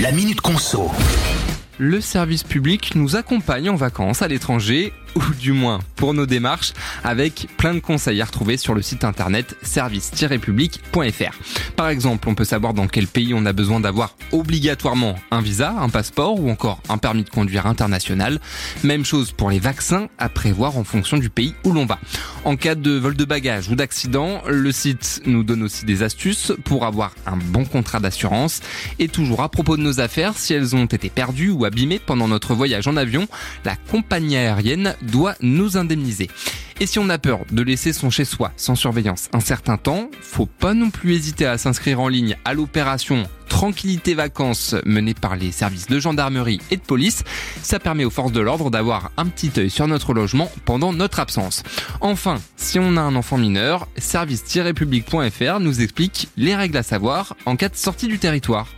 La Minute Conso. Le service public nous accompagne en vacances à l'étranger ou du moins pour nos démarches, avec plein de conseils à retrouver sur le site internet service-public.fr. Par exemple, on peut savoir dans quel pays on a besoin d'avoir obligatoirement un visa, un passeport ou encore un permis de conduire international. Même chose pour les vaccins à prévoir en fonction du pays où l'on va. En cas de vol de bagages ou d'accident, le site nous donne aussi des astuces pour avoir un bon contrat d'assurance. Et toujours à propos de nos affaires, si elles ont été perdues ou abîmées pendant notre voyage en avion, la compagnie aérienne doit nous indemniser. Et si on a peur de laisser son chez soi sans surveillance un certain temps, faut pas non plus hésiter à s'inscrire en ligne à l'opération Tranquillité Vacances menée par les services de gendarmerie et de police. Ça permet aux forces de l'ordre d'avoir un petit œil sur notre logement pendant notre absence. Enfin, si on a un enfant mineur, service-public.fr nous explique les règles à savoir en cas de sortie du territoire.